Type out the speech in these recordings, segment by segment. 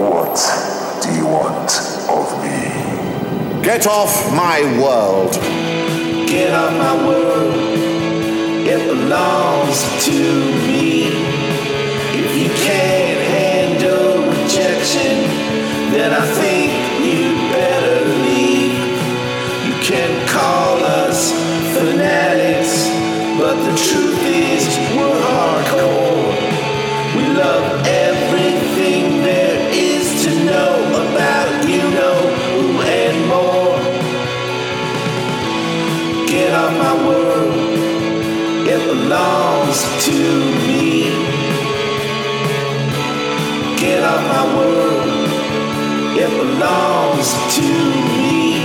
What do you want of me? Get off my world. Get off my world. It belongs to me. If you can't handle rejection, then I think you it belongs to me. Get off my world, it belongs to me.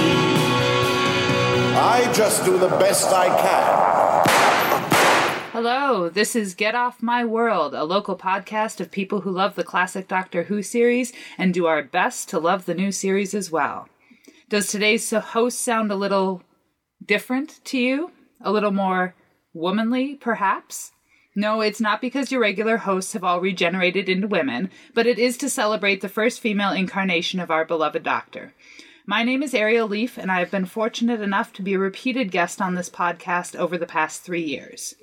I just do the best I can. Hello, this is Get Off My World, a local podcast of people who love the classic Doctor Who series and do our best to love the new series as well. Does today's host sound a little different to you? A little more womanly, perhaps? No, it's not because your regular hosts have all regenerated into women, but it is to celebrate the first female incarnation of our beloved Doctor. My name is Ariel Leaf, and I have been fortunate enough to be a repeated guest on this podcast over the past three years.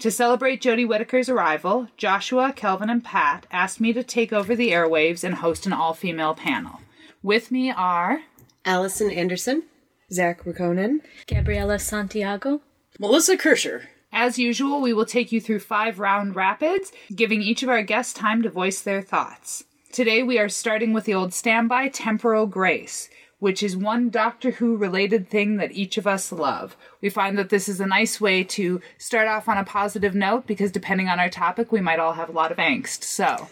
To celebrate Jodie Whittaker's arrival, Joshua, Kelvin, and Pat asked me to take over the airwaves and host an all female panel. With me are Alison Anderson, Zhac Rahkonen, Gabriela Santiago, Melissa Kaercher. As usual, we will take you through five round rapids, giving each of our guests time to voice their thoughts. Today we are starting with the old standby temporal grace, which is one Doctor Who related thing that each of us love. We find that this is a nice way to start off on a positive note because depending on our topic, we might all have a lot of angst. So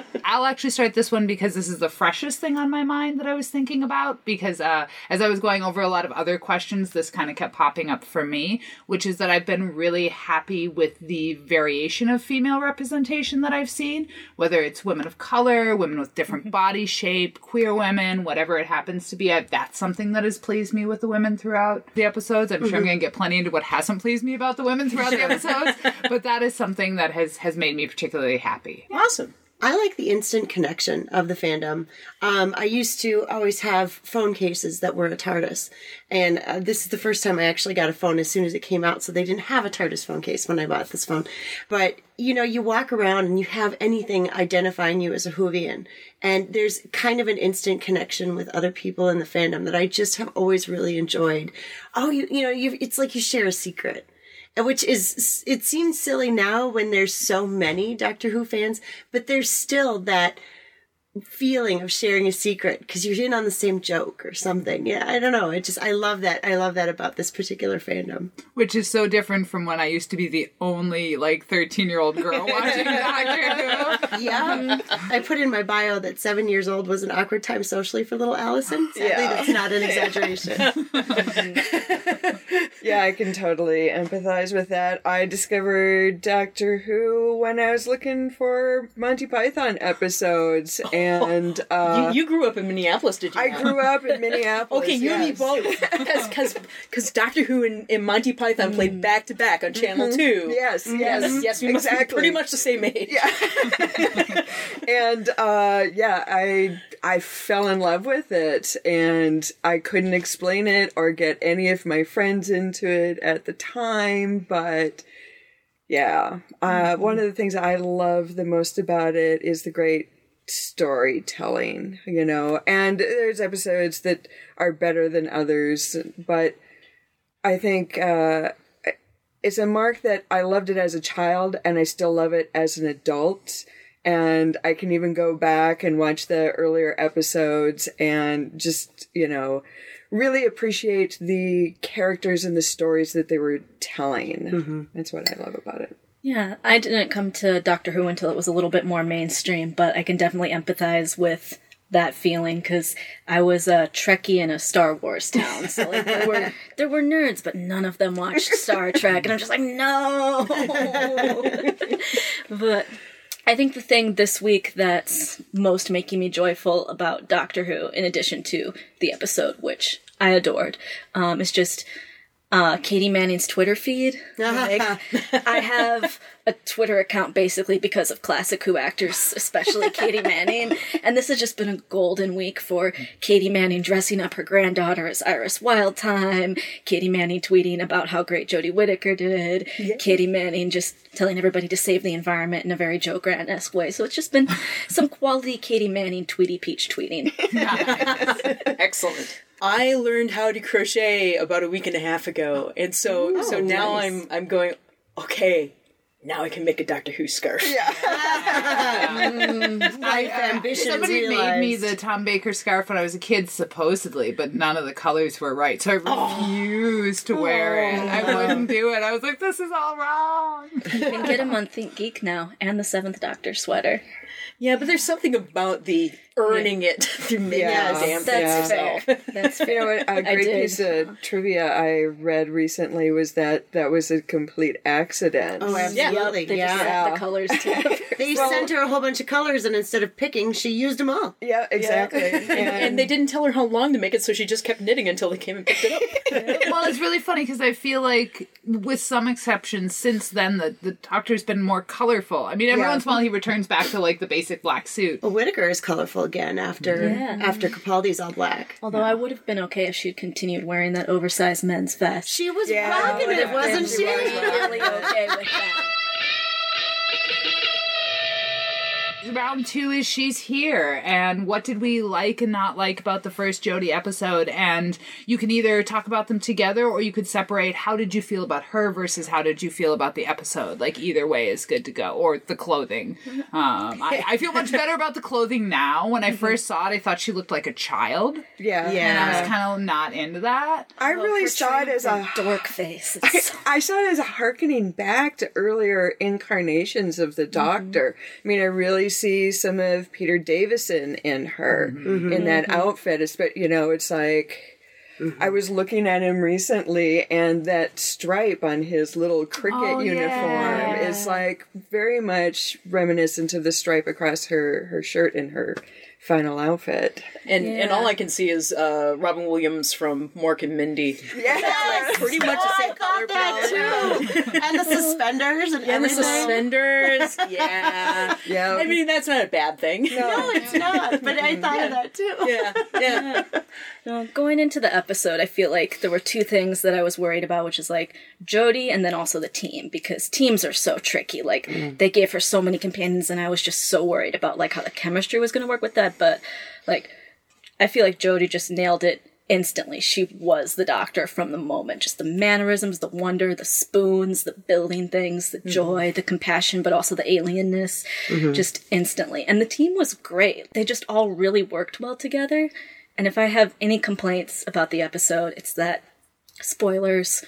I'll actually start this one because this is the freshest thing on my mind that I was thinking about. Because uh, as I was going over a lot of other questions, this kind of kept popping up for me, which is that I've been really happy with the variation of female representation that I've seen, whether it's women of color, women with different body shape, queer women, whatever it happens to be. I, that's something that has pleased me with the women throughout the episodes. I'm sure I'm going to get plenty into what hasn't pleased me about the women throughout the episodes, but that is something that has has made me particularly happy. Awesome. I like the instant connection of the fandom. Um, I used to always have phone cases that were a TARDIS, and uh, this is the first time I actually got a phone as soon as it came out. So they didn't have a TARDIS phone case when I bought this phone. But you know, you walk around and you have anything identifying you as a Whovian, and there's kind of an instant connection with other people in the fandom that I just have always really enjoyed. Oh, you you know, you it's like you share a secret which is it seems silly now when there's so many Doctor Who fans, but there's still that feeling of sharing a secret because you're in on the same joke or something. Yeah, I don't know. I just I love that. I love that about this particular fandom. Which is so different from when I used to be the only like 13 year old girl watching Doctor Who. Yeah, I put in my bio that seven years old was an awkward time socially for little Alison. Sadly, Yeah. that's not an exaggeration. Yeah, I can totally empathize with that. I discovered Doctor Who when I was looking for Monty Python episodes, and uh, you, you grew up in Minneapolis, did you? I not? grew up in Minneapolis. Okay, you and me both. Because because Doctor Who and, and Monty Python played back to back on Channel Two. Yes, yes, yes, yes. We must be exactly. pretty much the same age. and uh, yeah, I I fell in love with it, and I couldn't explain it or get any of my friends into it at the time, but yeah, uh, one of the things I love the most about it is the great storytelling, you know, and there's episodes that are better than others, but I think uh, it's a mark that I loved it as a child and I still love it as an adult. And I can even go back and watch the earlier episodes and just, you know, really appreciate the characters and the stories that they were telling. That's what I love about it. Yeah, I didn't come to Doctor Who until it was a little bit more mainstream, but I can definitely empathize with that feeling because I was a Trekkie in a Star Wars town. So like there were there were nerds, but none of them watched Star Trek, and I'm just like no. but I think the thing this week that's most making me joyful about Doctor Who, in addition to the episode, which I adored, um, is just uh, Katy Manning's Twitter feed. Like, I have a Twitter account basically because of classic Who actors, especially Katy Manning. And this has just been a golden week for Katy Manning dressing up her granddaughter as Iris Wildthyme, Katy Manning tweeting about how great Jodie Whittaker did, Katy Manning just telling everybody to save the environment in a very Jo Grant-esque way. So it's just been some quality Katy Manning tweety peach tweeting. Excellent. I learned how to crochet about a week and a half ago, and so oh, so now nice. I'm I'm going. Okay, now I can make a Doctor Who scarf. yeah mm, Life uh, ambitions Somebody made me the Tom Baker scarf when I was a kid, supposedly, but none of the colors were right, so I oh. refused to wear it. Oh. I wouldn't do it. I was like, "This is all wrong." You can get him on ThinkGeek now, and the Seventh Doctor sweater. Yeah, but there's something about the earning it through making Yeah. the damn That's thing fair. yourself. That's You know, fair. a I great piece of trivia I read recently was that that was a complete accident. Oh, absolutely. They just yeah. the colors together. They sent her a whole bunch of colors, and instead of picking, she used them all. yeah, exactly. And, and they didn't tell her how long to make it, so she just kept knitting until they came and picked it up. well, it's really funny because I feel like, with some exceptions, since then the the Doctor's been more colorful. I mean, every Yeah. once in a while he returns back to like the basic black suit. Well, Whittaker is colorful again after Yeah. after Capaldi's all black. Although I would have been okay if she'd continued wearing that oversized men's vest. She was Yeah, rocking it, whatever. wasn't She she? was really okay with that. round two is she's here. And what did we like and not like about the first jodie episode? And you can either talk about them together or you could separate how did you feel about her versus how did you feel about the episode? Like either way is good to go. Or the clothing. Um, I, I feel much better about the clothing now. When i first saw it i thought she looked like a child. Yeah, Yeah. and i was kind of not into that. I really saw it as a Dork face. It's so- I saw it as a harkening back to earlier incarnations of the Doctor. I mean, I really see some of Peter Davison in her mm-hmm. in that mm-hmm. outfit. It's But you know, it's like mm-hmm. I was looking at him recently, and that stripe on his little cricket Oh, uniform yeah. is like very much reminiscent of the stripe across her her shirt in her final outfit. And and all I can see is uh, Robin Williams from Mork and Mindy. Yeah. Pretty much Oh, the I same color thought that too. and the suspenders and, And the suspenders. Yeah. Yeah. I mean, that's not a bad thing. No, it's not. But I thought of that too. Yeah. Yeah. No, going into the episode, I feel like there were two things that I was worried about, which is like Jodie and then also the team, because teams are so tricky. Like they gave her so many companions, and I was just so worried about like how the chemistry was going to work with that. But like, I feel like Jodie just nailed it instantly. She was the Doctor from the moment. Just the mannerisms, the wonder, the spoons, the building things, the mm-hmm. joy, the compassion, but also the alienness, mm-hmm. just instantly. And the team was great. They just all really worked well together. And if I have any complaints about the episode, it's that spoilers,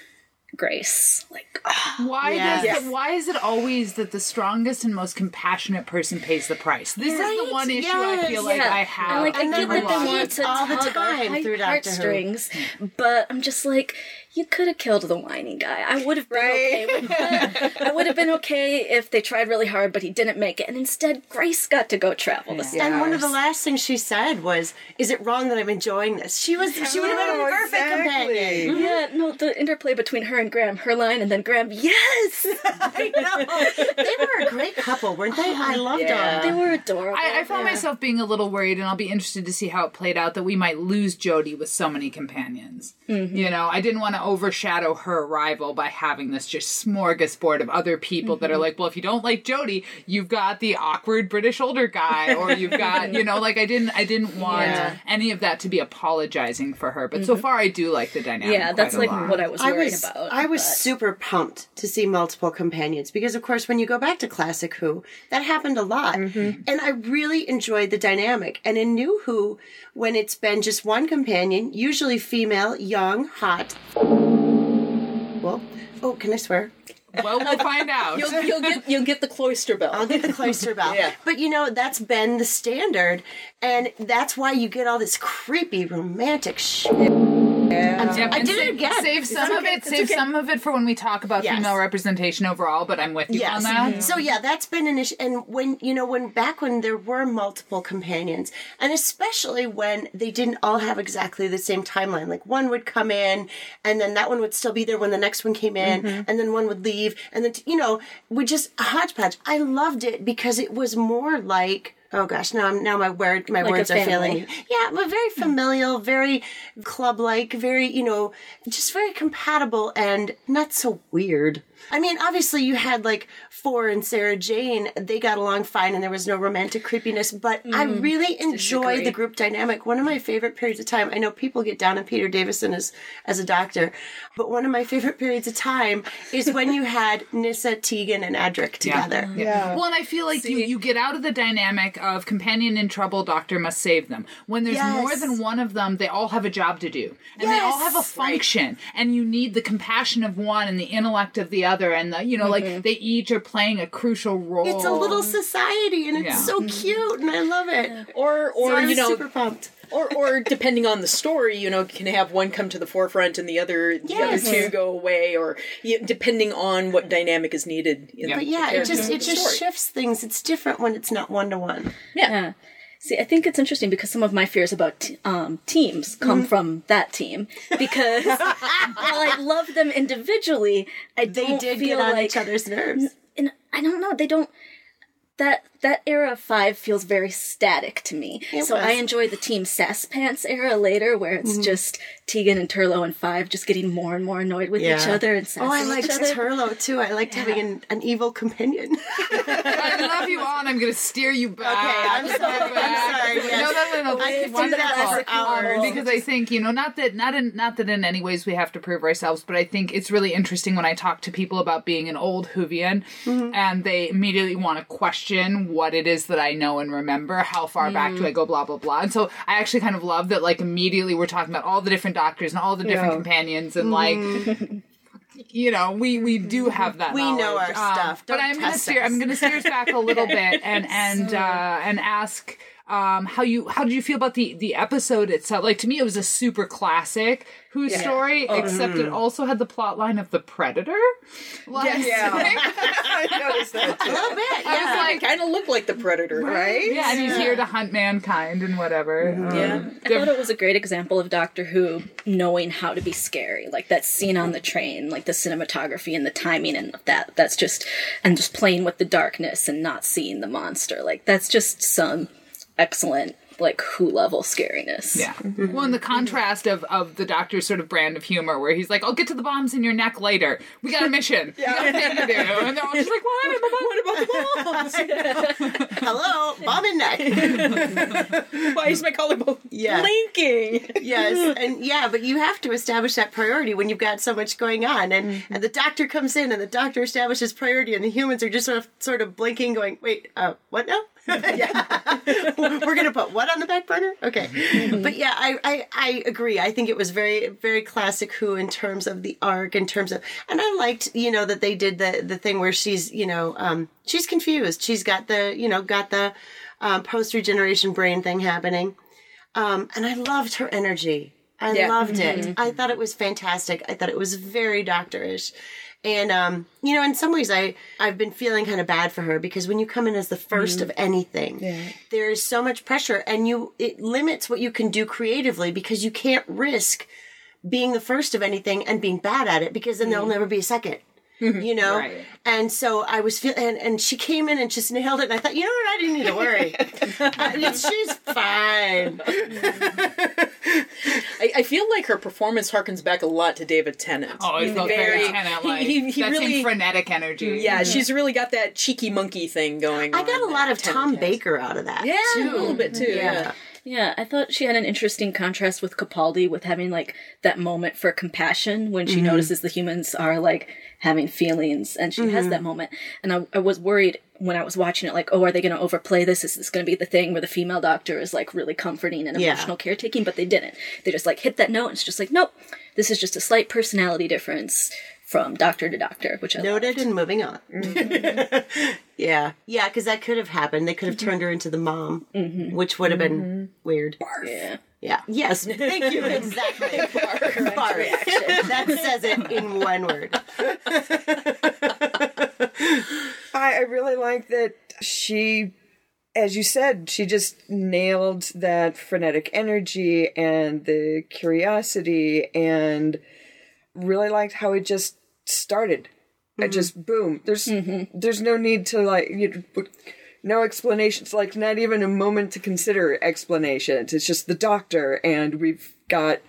Grace. Like, ah, why Yes. does the, why is it always that the strongest and most compassionate person pays the price this is the one issue i Yes. feel like yeah, i have I like I And get then that they repeats want to all the time through Doctor Who. heartstrings, but I'm just like, you could have killed the whiny guy. I would have been okay Right. with that. I would have been okay if they tried really hard, but he didn't make it, and instead Grace got to go travel the stars. And one of the last things she said was, "Is it wrong that I'm enjoying this?" She was. She would have been a Oh, perfect exactly. companion. yeah, no, the interplay between her and Graham, her line, and then Graham, yes, I know. They were a great couple, weren't they? I oh, loved Yeah. they were adorable. I, I found myself being a little worried, and I'll be interested to see how it played out that we might lose Jodie with so many companions. Mm-hmm. You know, I didn't want to overshadow her arrival by having this just smorgasbord of other people that are mm-hmm. like, well, if you don't like Jodie, you've got the awkward British older guy, or you've got, you know, like I didn't, I didn't want Yeah. any of that to be apologizing for her. But so mm-hmm. far, I do like the dynamic. yeah, that's quite like lot. What I was I was about. I was but- super pumped to see multiple companions because of course when you go back to classic Who that happened a lot Mm-hmm. and I really enjoyed the dynamic and in new Who when it's been just one companion usually female young hot well oh can I swear Well, we'll find out. You'll, you'll get you'll get the cloister bell. I'll get the cloister bell. Yeah. But you know, that's been the standard, and that's why you get all this creepy romantic shit. Yep, I and did it save, again. Save It's some of it. Save okay. some of it for when we talk about Yes. female representation overall. But I'm with you on Yes. that. So yeah, that's been an issue. And when you know, when back when there were multiple companions, and especially when they didn't all have exactly the same timeline. Like one would come in, and then that one would still be there when the next one came in, Mm-hmm. and then one would leave, and then you know, we just hodgepodge. I loved it because it was more like. Oh gosh, now I'm now my word my Like words are failing. Yeah, but very familial, very club like, very, you know, just very compatible and not so weird. I mean, obviously you had like Four and Sarah Jane, they got along fine and there was no romantic creepiness, but I mm, really enjoy the group dynamic. One of my favorite periods of time, I know people get down on Peter Davison as, as a doctor, but one of my favorite periods of time is when you had Nyssa, Tegan, and Adric together. Yeah. Well, and I feel like you, you get out of the dynamic of companion in trouble, doctor must save them. When there's Yes. more than one of them, they all have a job to do. And they all have a Yes. function. And you need the compassion of one and the intellect of the other. And, the, you know, like mm-hmm. they each are playing a crucial role. It's a little society and it's Yeah. so mm-hmm. cute and I love it. Or, So or I you was know, super pumped. or or depending on the story, you know, can have one come to the forefront and the other the other two go away, or yeah, depending on what dynamic is needed. In Yeah. the But yeah, it just it just story. shifts things. It's different when it's not one to one. Yeah. See, I think it's interesting because some of my fears about t- um, teams come Mm-hmm. from that team. Because while I love them individually, I They don't did feel get on like each other's nerves. and I don't know. They don't. That that era of five feels very static to me. It so was. I enjoy the Team Sass Pants era later, where Mm-hmm. it's just Tegan and Turlough and Five just getting more and more annoyed with each other and sassing Oh, I liked each other. Turlough too. I liked having an, an evil companion. I love you all, and I'm going to steer you back. Okay, I'm sorry, I'm sorry, yes. No, no, no, no. I this could do that wonderful. for hours. because I think you know, not that, not in, not that in any ways we have to prove ourselves, but I think it's really interesting when I talk to people about being an old Whovian, Mm-hmm. and they immediately want to question what it is that I know and remember. How far back Mm. do I go? Blah blah blah. And so I actually kind of love that. Like immediately, we're talking about all the different doctors and all the different Yeah. companions, and like. You know, we we do have that. We know knowledge. Um, our stuff. but Don't I'm gonna steer. I'm gonna steer us back a little bit and and uh, and ask um, how you how did you feel about the the episode itself? Like to me, it was a super classic Who story, except mm-hmm. it also had the plot line of the Predator. Last Yeah. night. I noticed that too. a little bit, I was like, kind of looked like the predator, right? yeah, and he's here to hunt mankind and whatever. Mm-hmm. Um, Yeah. I thought it was a great example of Doctor Who knowing how to be scary, like that scene on the train, like the cinematography and the timing and that. That's just and just playing with the darkness and not seeing the monster. Like that's just some excellent like Who level scariness. Yeah. Well, and the contrast of, of the doctor's sort of brand of humor, where he's like, "I'll get to the bombs in your neck later. We got a mission. We got a thing to do." And they're all just like, "What? What about the bombs? Hello, bomb in neck. Why is my collarbone Yeah. blinking? yes, and yeah, but you have to establish that priority when you've got so much going on, and Mm-hmm. and the doctor comes in, and the doctor establishes priority, and the humans are just sort of sort of blinking, going, "Wait, uh, what now?" We're gonna put what on the back burner? Okay, Mm-hmm. but yeah, I, I I agree. I think it was very very classic Who in terms of the arc, in terms of, and I liked you know that they did the the thing where she's you know um she's confused. She's got the you know got the um, post regeneration brain thing happening. Um, and I loved her energy. I Yeah. loved it. I thought it was fantastic. I thought it was very doctorish. And um, you know, in some ways I I've been feeling kind of bad for her because when you come in as the 1st of anything, there's so much pressure and you it limits what you can do creatively because you can't risk being the first of anything and being bad at it because then there'll never be a second. You know, Right. and so I was feeling, and, and she came in and just nailed it. And I thought, you know what, I didn't need to worry. Uh, she's fine. I, I feel like her performance harkens back a lot to David Tennant. Oh, it felt very, Very- Tennant like. he- he that really- same frenetic energy. Yeah, mhm. she's really got that cheeky monkey thing going I on. got a lot of Tom Tennant has. Baker out of that. Yeah, too. a little bit too. Yeah. Yeah, I thought she had an interesting contrast with Capaldi with having like that moment for compassion when she mm-hmm. notices the humans are like having feelings and she has mm-hmm. that moment. And I, I was worried when I was watching it, like, oh, are they going to overplay this? Is this going to be the thing where the female doctor is like really comforting and Yeah. emotional caretaking? But they didn't. They just like hit that note and it's just like, nope, this is just a slight personality difference from doctor to doctor, which I Noted and moving on. Mm-hmm. yeah. Yeah, because that could have happened. They could have turned her into the mom, mm-hmm. which would have been mm-hmm. weird. yeah. Yeah. Yes. Thank you. Exactly. Barf. That says it in one word. I, I really like that she, as you said, she just nailed that frenetic energy and the curiosity, and really liked how it just started. It mm-hmm. just boom. There's mm-hmm. there's no need to like you. No explanations, like not even a moment to consider explanations. It's just the doctor, and we've got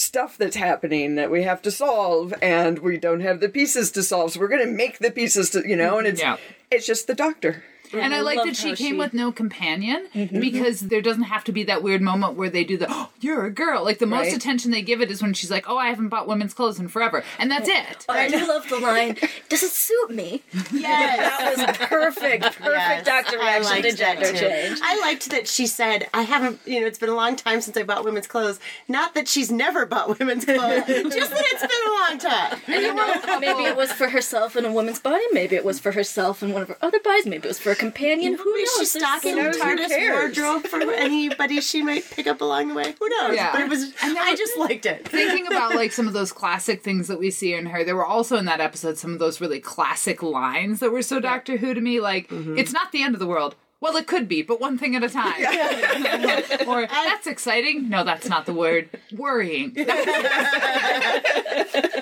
stuff that's happening that we have to solve, and we don't have the pieces to solve, so we're gonna make the pieces to, you know, and it's Yeah. it's just the doctor. And I like that she came she- with no companion mm-hmm. because there doesn't have to be that weird moment where they do the oh, "you're a girl." Like the most attention they give it is when she's like, "Oh, I haven't bought women's clothes in forever," and that's it. Oh, I do love the line. Does it suit me? Yes. That was perfect. Perfect Yes, Dr. I Reaction to liked gender too. change. I liked that she said, I haven't, you know, it's been a long time since I bought women's clothes. Not that she's never bought women's clothes, just that it's been a long time. And you know, Maybe it was for herself in a woman's body. Maybe it was for herself in one of her other bodies. Maybe it was for a companion. Who Maybe knows? she's stocking so- knows? TARDIS wardrobe for anybody she might pick up along the way. Who knows? Yeah. But it was, And I just liked it. Thinking about like some of those classic things that we see in her, there were also in that episode some of those really classic lines that were so Doctor Who to me. Like, mm-hmm. it's not the end of the world. Well, it could be, but one thing at a time. or that's exciting. No, that's not the word. Worrying.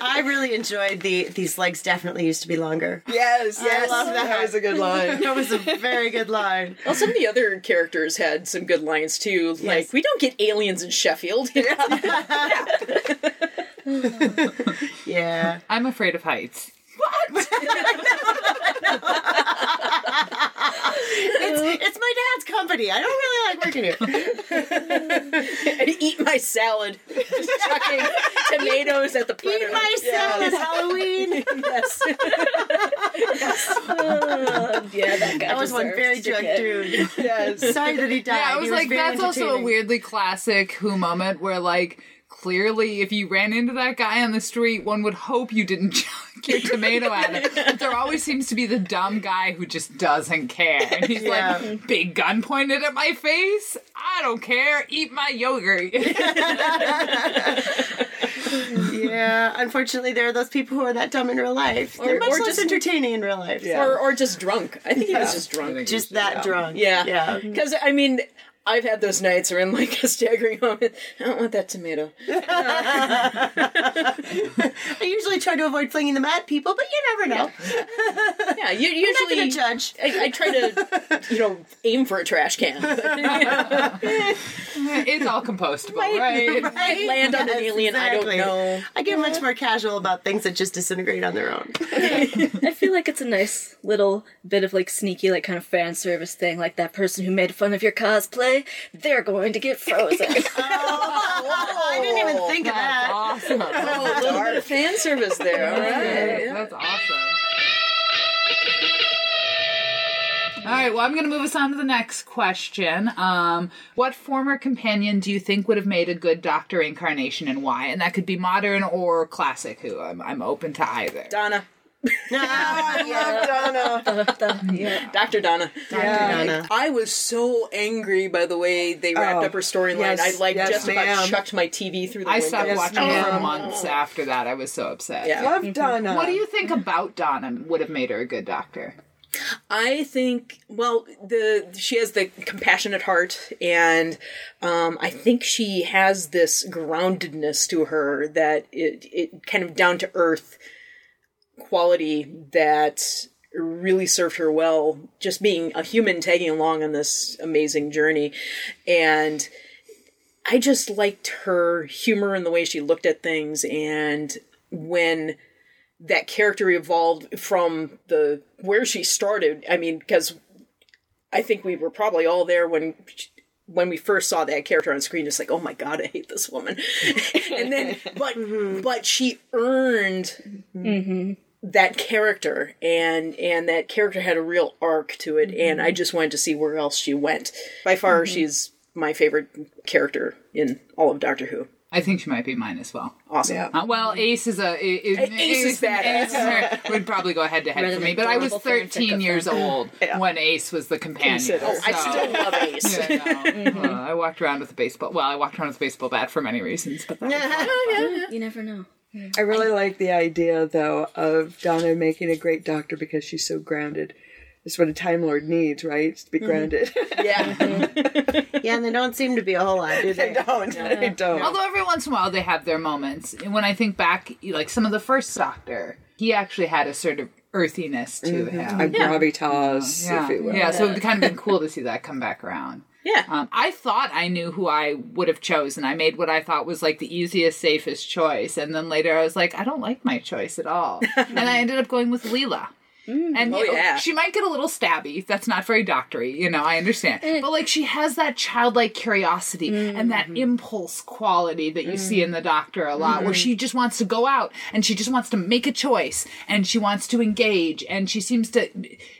I really enjoyed the, these legs definitely used to be longer. Yes, yes, love that. That was a good line. That was a very good line. Well, some of the other characters had some good lines too. Like, we don't get aliens in Sheffield. Yeah. I'm afraid of heights. It's, it's my dad's company. I don't really like working here. and eat my salad. Just chucking tomatoes at the Eat predator. my salad, Halloween. Yes. yeah, that guy That was one very drunk get- dude. Yes. Sorry that he died. Yeah, I was He like, that's also a weirdly classic Who moment where, like, clearly if you ran into that guy on the street, one would hope you didn't chuck your tomato at him. But there always seems to be the dumb guy who just doesn't care. And he's Yeah. like, big gun pointed at my face. I don't care. Eat my yogurt. Yeah, unfortunately, there are those people who are that dumb in real life. They're Or- much or less just- entertaining in real life. Or, or just drunk. I think he was just drunk. Just that drunk. Yeah. Yeah. Because, I mean, I've had those nights where I'm like a staggering moment. I don't want that tomato. I usually try to avoid flinging them at people, but you never know. Yeah, you, I'm not going to judge. I, I try to, you know, aim for a trash can. it's all compostable, right? I land on an alien. exactly. I don't know. I get much more casual about things that just disintegrate on their own. I feel like it's a nice little bit of like sneaky, like kind of fan service thing. Like that person who made fun of your cosplay, they're going to get frozen. I didn't even think of that. awesome. Oh, a little bit of fan service there. All right. That's awesome. All right, well, I'm going to move us on to the next question. Um, what former companion do you think would have made a good Doctor incarnation and why? And that could be modern or classic Who. I'm, I'm open to either. Donna. Donna. Dr. Donna. Dr. Donna. I was so angry by the way they wrapped Oh, up her storyline. yes, I like yes, just about chucked my TV through the I window. stopped Yes, watching it for months after that. I was so upset. Yeah. Love Donna. What do you think about Donna would have made her a good Doctor? I think well the she has the compassionate heart and um, I think she has this groundedness to her that it it kind of down to earth quality that really served her well just being a human tagging along on this amazing journey and I just liked her humor and the way she looked at things and when that character evolved from the where she started. I mean, because I think we were probably all there when when we first saw that character on screen. It's like, oh my god, I hate this woman. and then, but mm-hmm. but she earned mm-hmm. That character, and and that character had a real arc to it, and I just wanted to see where else she went. By far, she's my favorite character in all of Doctor Who. I think she might be mine as well. Awesome. Yeah. Uh, well, Ace is a i- i- Ace is badass. Ace her- would probably go head to head for me, but I was 13 years them. old when Ace was the companion. Consider. Oh, I still love Ace. Yeah, no. Uh, I walked around with a baseball. Well, I walked around with a baseball bat for many reasons, but that was You never know. I really like the idea, though, of Donna making a great doctor because she's so grounded. It's what a Time Lord needs, right? To be mm-hmm. grounded. Yeah. Yeah, and they don't seem to be a whole lot, do they? don't. I don't. Although every once in a while they have their moments. And when I think back, like some of the first Doctor, he actually had a sort of earthiness to mm-hmm. a him. gravitas, Yeah. if you will. yeah, so it'd kind of been cool to see that come back around. Yeah. Um, I thought I knew who I would have chosen. I made what I thought was like the easiest, safest choice. And then later I was like, I don't like my choice at all. and I ended up going with Leela. Mm. And Oh, you know, yeah. she might get a little stabby. That's not very doctory, you know, I understand. Eh. But like she has that childlike curiosity and that mm-hmm. impulse quality that you see in the mm. doctor a lot, where mm-hmm. she just wants to go out and she just wants to make a choice and she wants to engage and she seems to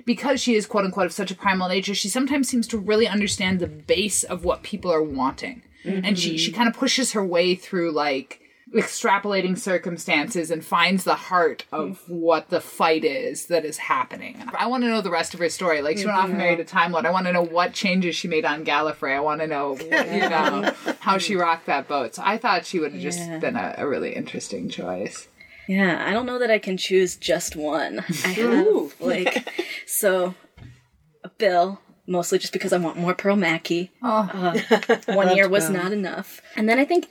because she is quote unquote of such a primal nature, she sometimes seems to really understand the base of what people are wanting. Mm-hmm. And she she kind of pushes her way through like extrapolating circumstances and finds the heart of what the fight is that is happening. I want to know the rest of her story. Like she went off and married a Time Lord. I want to know what changes she made on Gallifrey. I want to know, what, you know, how she rocked that boat. So I thought she would have just been a, a really interesting choice. Yeah, I don't know that I can choose just one. I have like so Bill, mostly just because I want more Pearl Mackie. Uh, one year was not enough. And then I think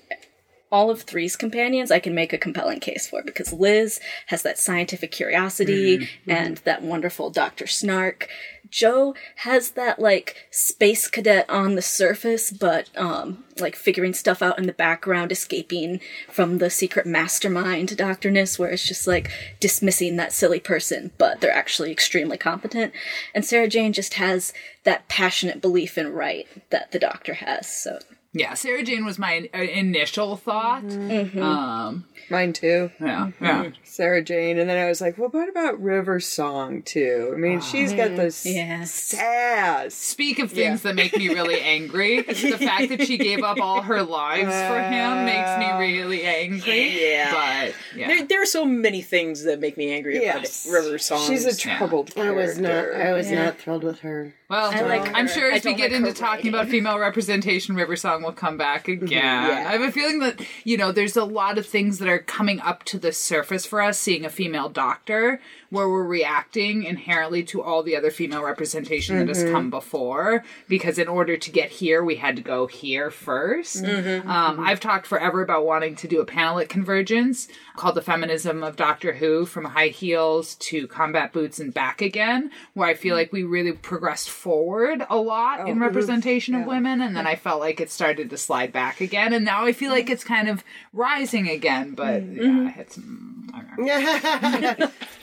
all of three's companions I can make a compelling case for because Liz has that scientific curiosity and that wonderful Dr. Snark. Jo has that like space cadet on the surface, but um like figuring stuff out in the background, escaping from the secret mastermind doctorness, where it's just like dismissing that silly person, but they're actually extremely competent. And Sarah Jane just has that passionate belief in right that the doctor has. So Yeah, Sarah Jane was my uh, initial thought. Um, Mine too. yeah, yeah. Sarah Jane. And then I was like, well, what about River Song too? I mean, she's got this yeah. sass. Speak of things that make me really angry. the fact that she gave up all her lives for him makes me really angry. Yeah. But yeah. There, there are so many things that make me angry Yes. about River Songs. She's a troubled I was not. I was not thrilled with her. Well, I like I'm her. sure I as we get like into talking writing. about female representation, River Song will come back again. Yeah. I have a feeling that, you know, there's a lot of things that are coming up to the surface for us, seeing a female doctor, where we're reacting inherently to all the other female representation that has mm-hmm. come before. Because in order to get here, we had to go here 1st mm-hmm. Um, I've talked forever about wanting to do a panel at Convergence called The Feminism of Doctor Who from high heels to combat boots and back again, where I feel mm. like we really progressed forward a lot oh, in representation of women, and then I felt like it started to slide back again, and now I feel like mm. it's kind of rising again, but mm. yeah, it's. mm, mm-hmm. I don't know.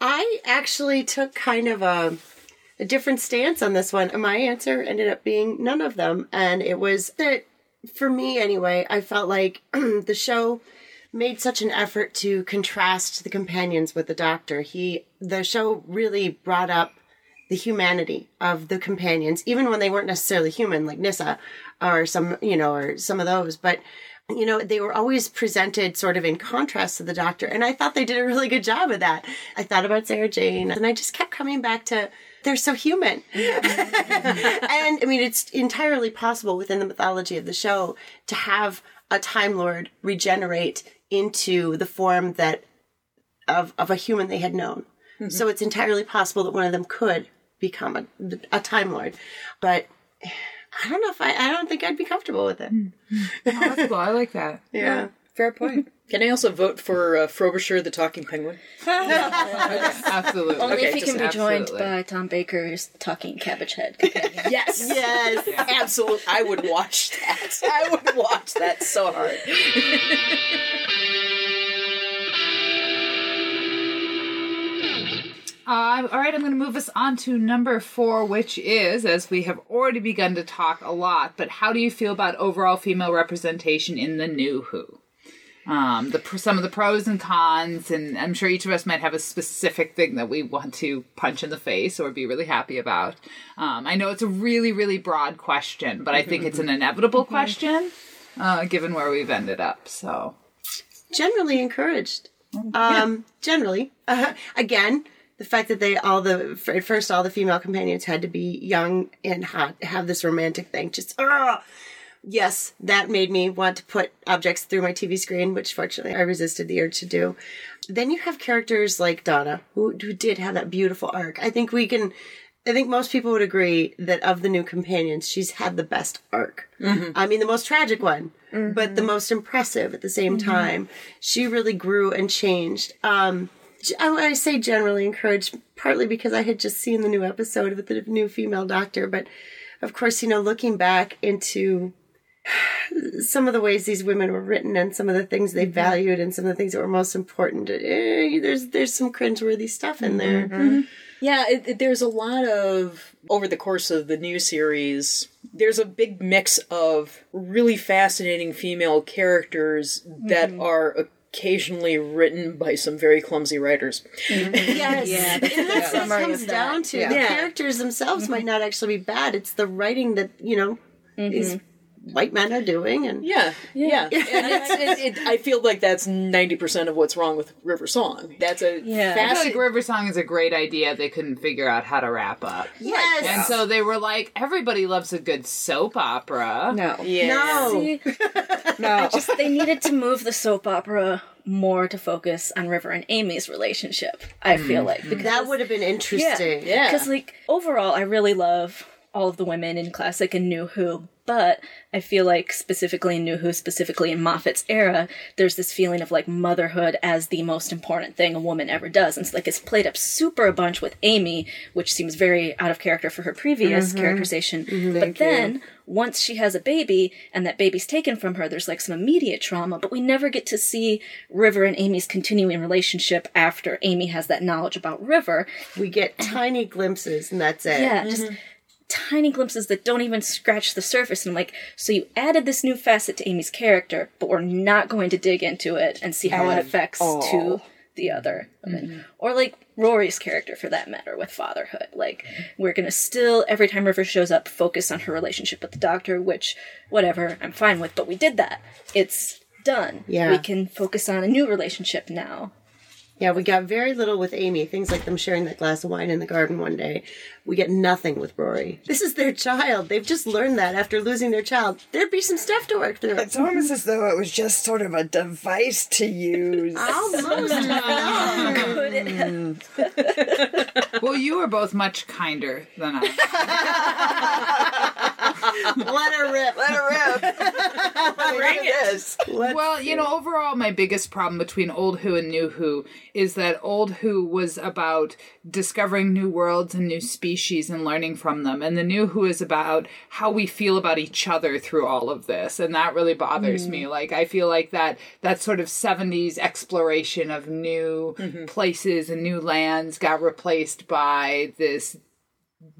I actually took kind of a, a different stance on this one. My answer ended up being none of them. And it was that, for me anyway, I felt like the show made such an effort to contrast the companions with the doctor. He, the show really brought up the humanity of the companions, even when they weren't necessarily human, like Nyssa or some, you know, or some of those. But you know, they were always presented sort of in contrast to the doctor. And I thought they did a really good job of that. I thought about Sarah Jane and I just kept coming back to they're so human. and I mean, it's entirely possible within the mythology of the show to have a Time Lord regenerate into the form that of, of a human they had known. Mm-hmm. So it's entirely possible that one of them could become a, a Time Lord. But I don't know if I, I don't think I'd be comfortable with it. possible. I like that. Yeah. Fair point. Can I also vote for uh, Frobisher the Talking Penguin? Absolutely. Only Okay, if he just can be joined absolutely. by Tom Baker's talking cabbage head companion. Yes. Yes. Absolutely. I would watch that. I would watch that so hard. Uh, all right, I'm going to move us on to number four, which is, as we have already begun to talk a lot, but how do you feel about overall female representation in the new Who? Um, the some of the pros and cons, and I'm sure each of us might have a specific thing that we want to punch in the face or be really happy about. Um, I know it's a really, really broad question, but I think it's an inevitable question. uh, given where we've ended up. So generally encouraged. Um, generally, uh, again, the fact that they all the at first all the female companions had to be young and hot, have this romantic thing. Just ah, yes, that made me want to put objects through my TV screen, which fortunately I resisted the urge to do. Then you have characters like Donna, who who did have that beautiful arc. I think we can. I think most people would agree that of the new companions, she's had the best arc. I mean, the most tragic one, but the most impressive at the same time. She really grew and changed. Um, I, I say generally encouraged, partly because I had just seen the new episode with the new female doctor, but of course, you know, looking back into some of the ways these women were written and some of the things they mm-hmm. valued and some of the things that were most important, eh, there's there's some cringeworthy stuff in there. Mm-hmm. Mm-hmm. Yeah, it, it- there's a lot of over the course of the new series. There's a big mix of really fascinating female characters that are occasionally written by some very clumsy writers. Mm-hmm. Yes, Yeah, and that's what it comes down to. Yeah. The characters themselves might mm-hmm. not actually be bad. It's the writing that you know these white men are doing, and Yeah, yeah, and it's, it, it, I feel like that's ninety percent of what's wrong with River Song. That's a Yeah. I feel like. River Song is a great idea. They couldn't figure out how to wrap up. yes, And so they were like, everybody loves a good soap opera. No. Yeah. no, See, No. just they needed to move the soap opera more to focus on River and Amy's relationship. I feel mm-hmm. like because that would have been interesting. Yeah. Because, like, overall, I really love all of the women in Classic and New Who, but I feel like specifically in New Who, specifically in Moffat's era, there's this feeling of like motherhood as the most important thing a woman ever does. And so, like, it's played up super a bunch with Amy, which seems very out of character for her previous mm-hmm. characterization. Mm-hmm. but then, once she has a baby and that baby's taken from her, there's like some immediate trauma, but we never get to see River and Amy's continuing relationship after Amy has that knowledge about River. We get tiny glimpses, and that's it. Yeah, mm-hmm. just tiny glimpses that don't even scratch the surface. And I'm like, so you added this new facet to Amy's character, but we're not going to dig into it and see how it affects all. to the other women. Mm-hmm. Or like Rory's character for that matter with fatherhood. Like, we're gonna still, every time River shows up, focus on her relationship with the doctor, which, whatever, I'm fine with, but we did that. It's done. Yeah. We can focus on a new relationship now. Yeah, we got very little with Amy. Things like them sharing that glass of wine in the garden one day. We get nothing with Rory. This is their child. They've just learned that after losing their child. There'd be some stuff to work through. It's almost as though it was just sort of a device to use. Almost. no. Could it have Well, you were both much kinder than I. Let her rip. Let her rip. Bring it. well, you know, overall, my biggest problem between Old Who and New Who is that Old Who was about discovering new worlds and new species and learning from them, and the New Who is about how we feel about each other through all of this, and that really bothers me. Like, I feel like that that sort of '70s exploration of new places and new lands got replaced by this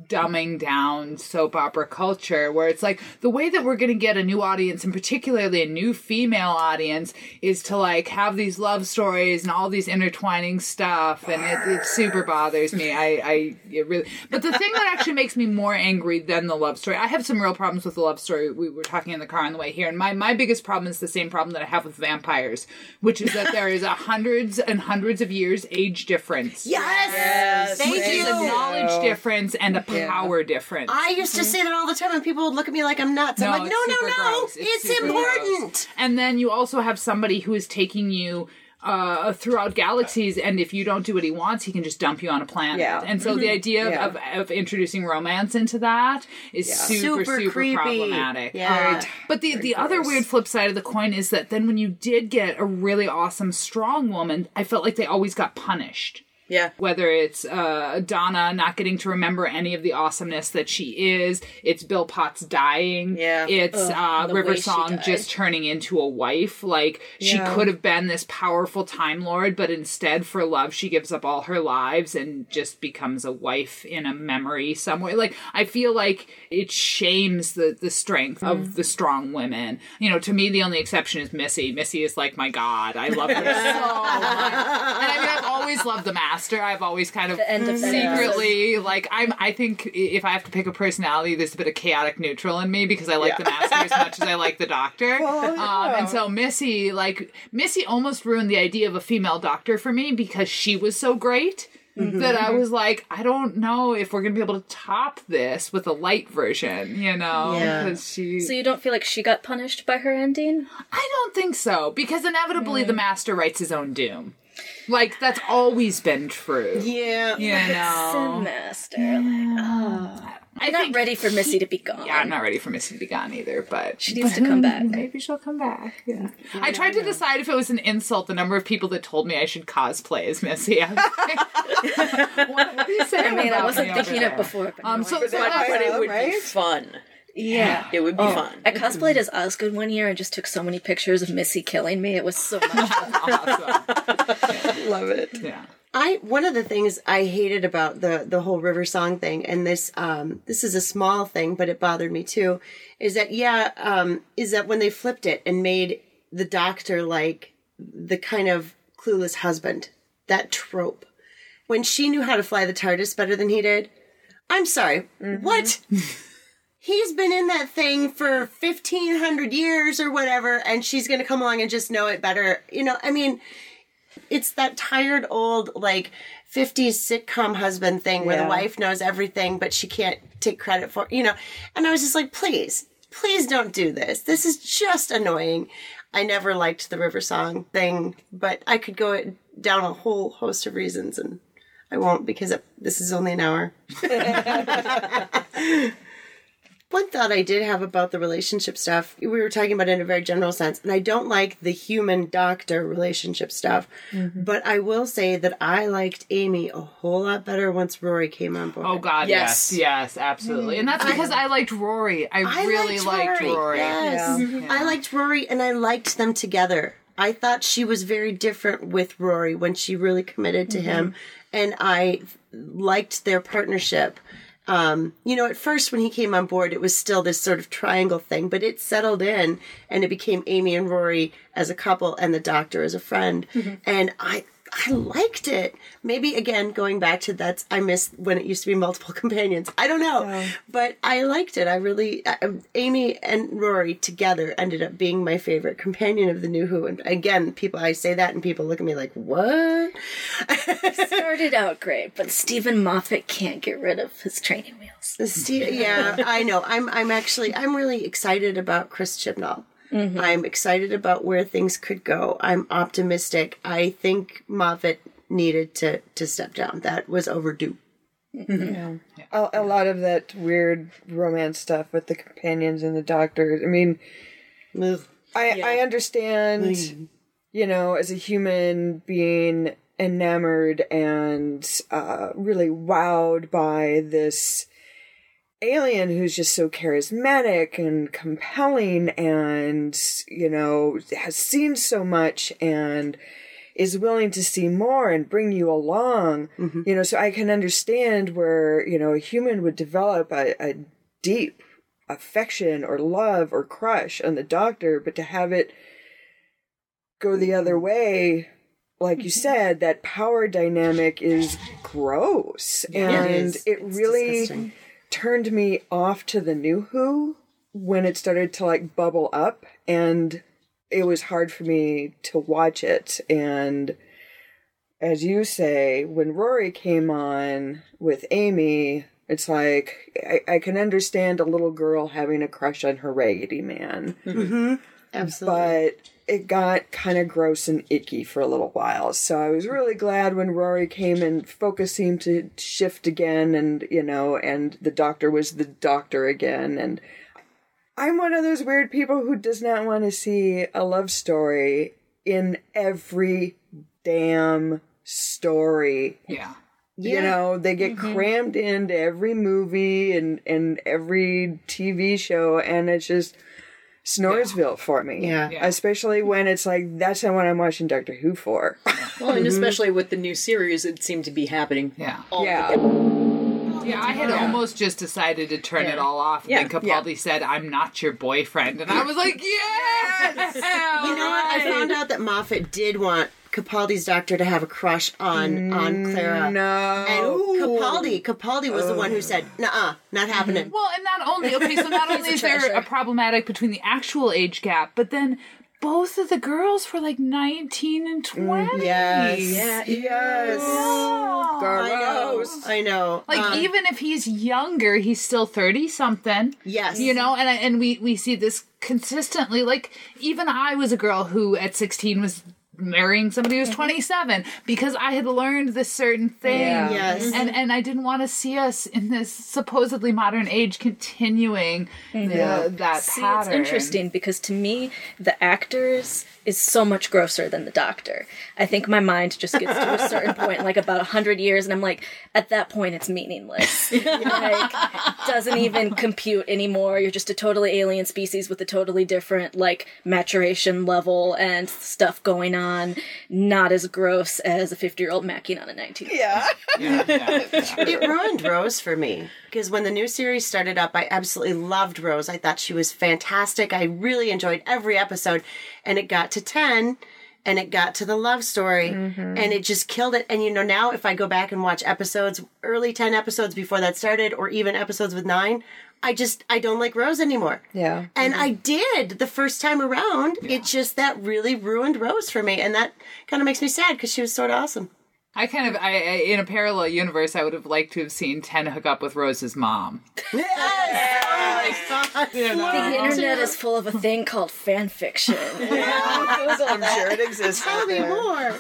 dumbing down soap opera culture where it's like the way that we're going to get a new audience and particularly a new female audience is to like have these love stories and all these intertwining stuff and it, it super bothers me. I i it really but the thing that actually makes me more angry than the love story i have some real problems with the love story. We were talking in the car on the way here and my my biggest problem is the same problem that i have with vampires which is that there is a hundreds and hundreds of years age difference. Yes. Thank which is a you. knowledge difference and a power difference. I used to say that all the time, and people would look at me like I'm nuts. I'm No, like, no, no, no. gross. It's, super important. gross. And then you also have somebody who is taking you uh, throughout galaxies, and if you don't do what he wants, he can just dump you on a planet. Yeah. And so the idea of, Yeah. of, of introducing romance into that is super, Super super, creepy. problematic. Yeah. Uh, but the, the other weird flip side of the coin is that then when you did get a really awesome, strong woman, I felt like they always got punished Yeah. whether it's uh, Donna not getting to remember any of the awesomeness that she is, it's Bill Potts dying, Yeah. it's uh, River Song just turning into a wife. Like she Yeah. could have been this powerful Time Lord, but instead, for love, she gives up all her lives and just becomes a wife in a memory somewhere. Like I feel like it shames the the strength Mm. of the strong women. You know, to me, the only exception is Missy. Missy is like my god. I love her so much. And I mean, I've always loved the Master. Master. I've always kind of The end of secretly like I'm. I think if I have to pick a personality, there's a bit of chaotic neutral in me because I like the master as much as I like the doctor. um, and so Missy, like Missy, almost ruined the idea of a female doctor for me because she was so great. That I was like, I don't know if we're gonna be able to top this with a light version, you know? Yeah. She, So you don't feel like she got punished by her ending? I don't think so because inevitably the master writes his own doom. Like that's always been true. Yeah. You know, Sin Master. Like, oh. I I'm not ready for Missy to be gone. Yeah, I'm not ready for Missy to be gone either, but She needs to come back. maybe she'll come back. Yeah. I tried to decide if it was an insult the number of people that told me I should cosplay as Missy. I like, what, what are you saying? I mean, I wasn't me thinking there? it before. But Um, now so, I- so that's- but it would be fun. Yeah. It would be fun. I cosplayed as Osgood one year and just took so many pictures of Missy killing me. It was so much fun. awesome. Love it. Yeah. I one of the things I hated about the the whole River Song thing, and this um this is a small thing, but it bothered me too, is that yeah, um, is that when they flipped it and made the doctor like the kind of clueless husband, that trope. When she knew how to fly the TARDIS better than he did. I'm sorry. What? He's been in that thing for 1500 years or whatever, and she's going to come along and just know it better. You know, I mean, it's that tired old like 50s sitcom husband thing where the wife knows everything but she can't take credit for you know? And i was just like please please don't do this. This is just annoying. I never liked the river song thing but i could go down a whole host of reasons and i won't because this is only an hour one thought I did have about the relationship stuff, we were talking about it in a very general sense, and I don't like the human doctor relationship stuff, mm-hmm. but I will say that I liked Amy a whole lot better once Rory came on board. Oh God, yes, Yes. yes, absolutely, and that's mm-hmm. because I, liked Rory. I, I really liked Rory. Yes. Mm-hmm. I liked Rory and I liked them together. I thought she was very different with Rory when she really committed to him and I liked their partnership. Um, you know, at first when he came on board, it was still this sort of triangle thing, but it settled in and it became Amy and Rory as a couple and the doctor as a friend. And I, I liked it. Maybe again, going back to that's, I miss when it used to be multiple companions. I don't know, but I liked it. I really, uh, Amy and Rory together ended up being my favorite companion of the New Who. And again, people, I say that and people look at me like, what? Started out great, but Steven Moffat can't get rid of his training wheels. Steve, yeah, I know. I'm, I'm actually, I'm really excited about Chris Chibnall. I'm excited about where things could go. I'm optimistic. I think Moffat needed to to step down. That was overdue. a, a lot of that weird romance stuff with the companions and the doctors. I mean, Ugh. I I understand, you know, as a human being enamored and uh, really wowed by this alien who's just so charismatic and compelling and you know has seen so much and is willing to see more and bring you along. Mm-hmm. You know so i can understand where you know a human would develop a, a deep affection or love or crush on the doctor but to have it go the other mm-hmm. way like you mm-hmm. said that power dynamic is gross. And is. it really disgusting. Turned me off to the new who when it started to like bubble up and it was hard for me to watch it. And as you say when rory came on with amy it's like I, I can understand a little girl having a crush on her raggedy man. Mm-hmm. Absolutely. but it got kind of gross and icky for a little while. So I was really glad when Rory came and focus seemed to shift again, and you know, and the doctor was the doctor again. And I'm one of those weird people who does not want to see a love story in every damn story Yeah. you know they get mm-hmm. crammed into every movie and and every tv show and it's just snoresville for me Yeah. Yeah. especially when it's like that's the one i'm watching doctor who for Well, and mhm. especially with the new series, it seemed to be happening. Yeah. all yeah Yeah, I had almost just decided to turn it all off. And Yeah, then yeah. Capaldi said, I'm not your boyfriend. And I was like, yes! You know what? I found out that Moffat did want Capaldi's doctor to have a crush on on Clara. No. And Capaldi, Capaldi was the one who said, "Nah, not happening." Well, and not only okay, so not only is there a problematic between the actual age gap, but then both of the girls were like nineteen and twenty. Yes. Yeah, yes. Oh. I know. I know. Like Um, even if he's younger, he's still thirty something. Yes. you know, and and we we see this consistently. Like even I was a girl who at sixteen was marrying somebody who's mm-hmm. 27 because I had learned this certain thing Yeah. Yes. Mm-hmm. and and I didn't want to see us in this supposedly modern age continuing mm-hmm. the, that See, pattern it's interesting because to me, the actors is so much grosser than the doctor. I think my mind just gets to a certain point, like about a hundred years, and I'm like, at that point, it's meaningless. like, doesn't even compute anymore. You're just a totally alien species with a totally different like maturation level and stuff going on. Not as gross as a 50 year old macking on a 19. Yeah. yeah, yeah, yeah. it ruined Rose for me because when the new series started up, I absolutely loved Rose. I thought she was fantastic. I really enjoyed every episode, and it got to ten, and it got to the love story, mm-hmm. and it just killed it. And you know, now if I go back and watch episodes, early ten episodes before that started, or even episodes with nine. I just I don't like Rose anymore. Yeah. And mm-hmm. I did the first time around. It just that really ruined Rose for me, and that kind of makes me sad because she was sort of awesome. I kind of, I, I in a parallel universe, I would have liked to have seen Ten hook up with Rose's mom. Oh the internet is full of a thing called fan fiction. I'm sure it exists. Tell me more.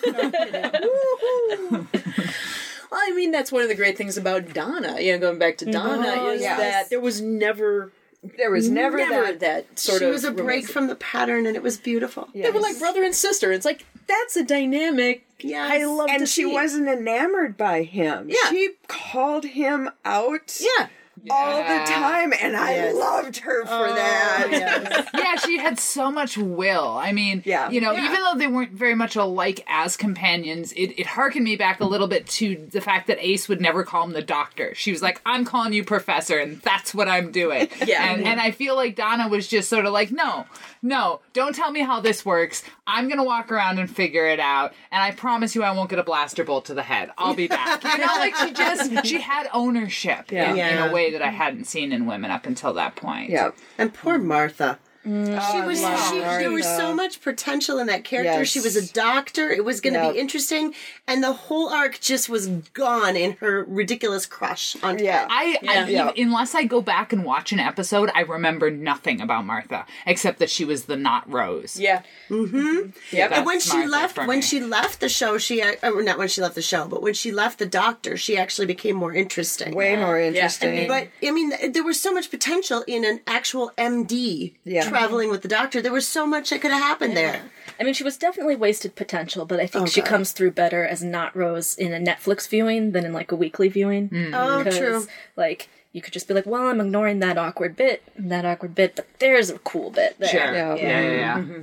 Well, I mean, that's one of the great things about Donna. You know, going back to Donna, oh, is yes. that there was never, There was never, never that. that, sort she of. was a break from the pattern, and it was beautiful. They were like brother and sister. It's like that's a dynamic. Yes. I love and she see. wasn't enamored by him. Yeah. She called him out Yeah. All the time, and I Yes. loved her for oh, that. yeah, she had so much will. I mean, Yeah. you know, even though they weren't very much alike as companions, it, it harkened me back a little bit to the fact that Ace would never call him the doctor. She was like, I'm calling you professor, and that's what I'm doing. Yeah. And, and I feel like Donna was just sort of like, no, no, don't tell me how this works. I'm going to walk around and figure it out. And I promise you I won't get a blaster bolt to the head. I'll be back. You know, like she just, she had ownership Yeah. in, in a way that I hadn't seen in women up until that point. yeah. And poor Martha. Oh, She was love she, there was so much potential in that character. Yes. She was a doctor. It was going to Yep. be interesting, and the whole arc just was gone in her ridiculous crush on Yeah. Ted. I, I Yeah. even- unless I go back and watch an episode, I remember nothing about Martha except that she was the not Rose. Yeah. Mm-hmm. Yeah. And when she Martha left, when me. she left the show, she uh, or not when she left the show, but when she left the doctor, she actually became more interesting. Way more interesting. But I mean, there was so much potential in an actual MD Yeah. Traveling with the doctor. There was so much that could have happened there. I mean, she was definitely wasted potential, but I think oh, she God. comes through better as not Rose in a Netflix viewing than in like a weekly viewing. Mm. Oh, Because, true. Like, you could just be like, well, I'm ignoring that awkward bit, that awkward bit, but there's a cool bit there. Sure. Yeah. Yeah, yeah, yeah. Mm-hmm.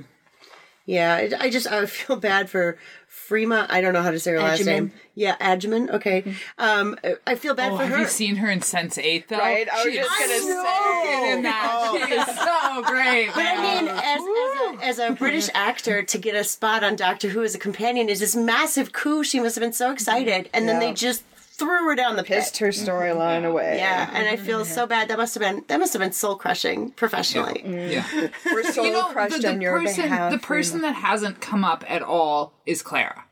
Yeah, I, I just I feel bad for Freema. I don't know how to say her last Agyeman. name. Yeah, Agyeman. Okay. Um, I feel bad Oh, for have her. you seen her in Sense8 though? Right? I was She just is gonna so say. good in that. She is so great. But I man. mean, as, as, a, as a British actor, to get a spot on Doctor Who as a companion is this massive coup. She must have been so excited, and then Yeah. they just threw her down the pit. Pissed her storyline away. Yeah, and I feel so bad. That must have been that must have been soul crushing professionally. yeah. Mm. We're so You know, crushed the, the on your person, behalf. the person that hasn't come up at all is Clara.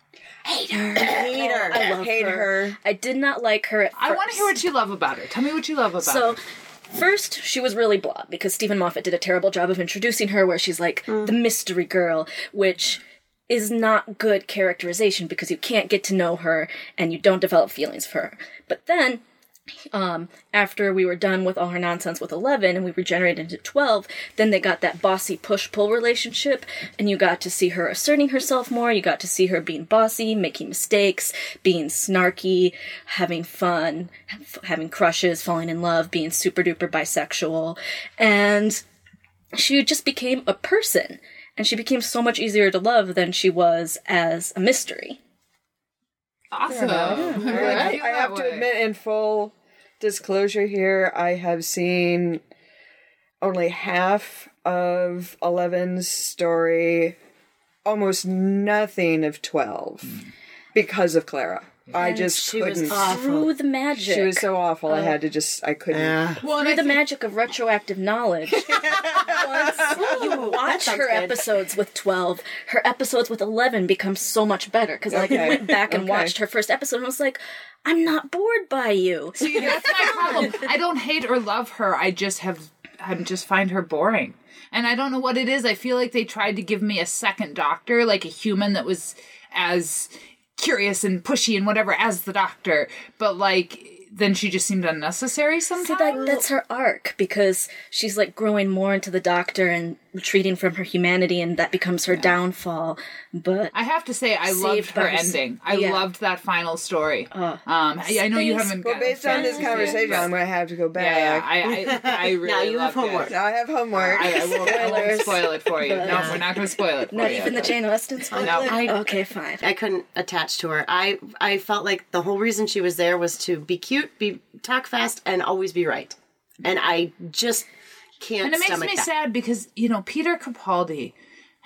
Hate her. Hate her. I love hate her. her. I did not like her at I want to hear what you love about her. Tell me what you love about her. So, her. first, she was really blah because Steven Moffat did a terrible job of introducing her, where she's like mm. the mystery girl, which is not good characterization because you can't get to know her and you don't develop feelings for her. But then, um, after we were done with all her nonsense with 11 and we regenerated into 12, then they got that bossy push pull relationship, and you got to see her asserting herself more. You got to see her being bossy, making mistakes, being snarky, having fun, having crushes, falling in love, being super duper bisexual. And she just became a person. And she became so much easier to love than she was as a mystery. Awesome. I, I have to admit, in full disclosure here, I have seen only half of Eleven's story almost nothing of 12 because of Clara. I just she couldn't. awful. Through the magic. She was so awful. I oh. had to just. I couldn't. Yeah. Well, and through I the think- magic of retroactive knowledge. Once you watch sounds her good. episodes with 12, her episodes with 11 become so much better. Because like, I Okay. went back and Okay. watched her first episode and I was like, I'm not bored by you. See, that's my problem. I don't hate or love her. I just have, I just find her boring. And I don't know what it is. I feel like they tried to give me a second doctor, like a human that was as curious and pushy and whatever as the doctor. But like, then she just seemed unnecessary See, sometimes. that, that's her arc because she's like growing more into the doctor and retreating from her humanity, and that becomes her downfall. But I have to say, I loved her by ending. I yeah. loved that final story. um, I, I know you haven't. Well, gotten a based on this to it, conversation, but- I'm going to have to go back. yeah, yeah, I, I, I really Now you have loved it. homework. Now I have homework. I, I, won't, I won't spoil it for you. No, we're not going to spoil it. For not you. even the Jane Austen spoiler. No. I- okay, fine. I couldn't attach to her. I I felt like the whole reason she was there was to be cute, be talk fast, and always be right. And I just can't. And it makes me that. sad because, you know, Peter Capaldi